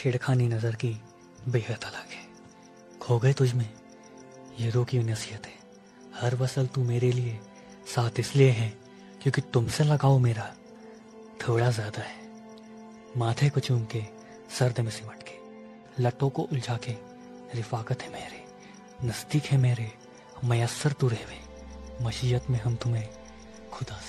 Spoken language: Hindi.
छेड़खानी नज़र की, बेहद अलग है। खो गए तुझ में? ये रो की नसीहत है। हर वसल तू मेरे लिए, साथ इसलिए है, क्योंकि तुमसे लगाओ मेरा थोड़ा ज़्यादा है। माथे को चूम के सर्द में सिमट के लटों को उलझा के रिफाकत है मेरे। नज़दीक है मेरे, मैसर तू रहे। मशीयत में हम तुम्हें खुदा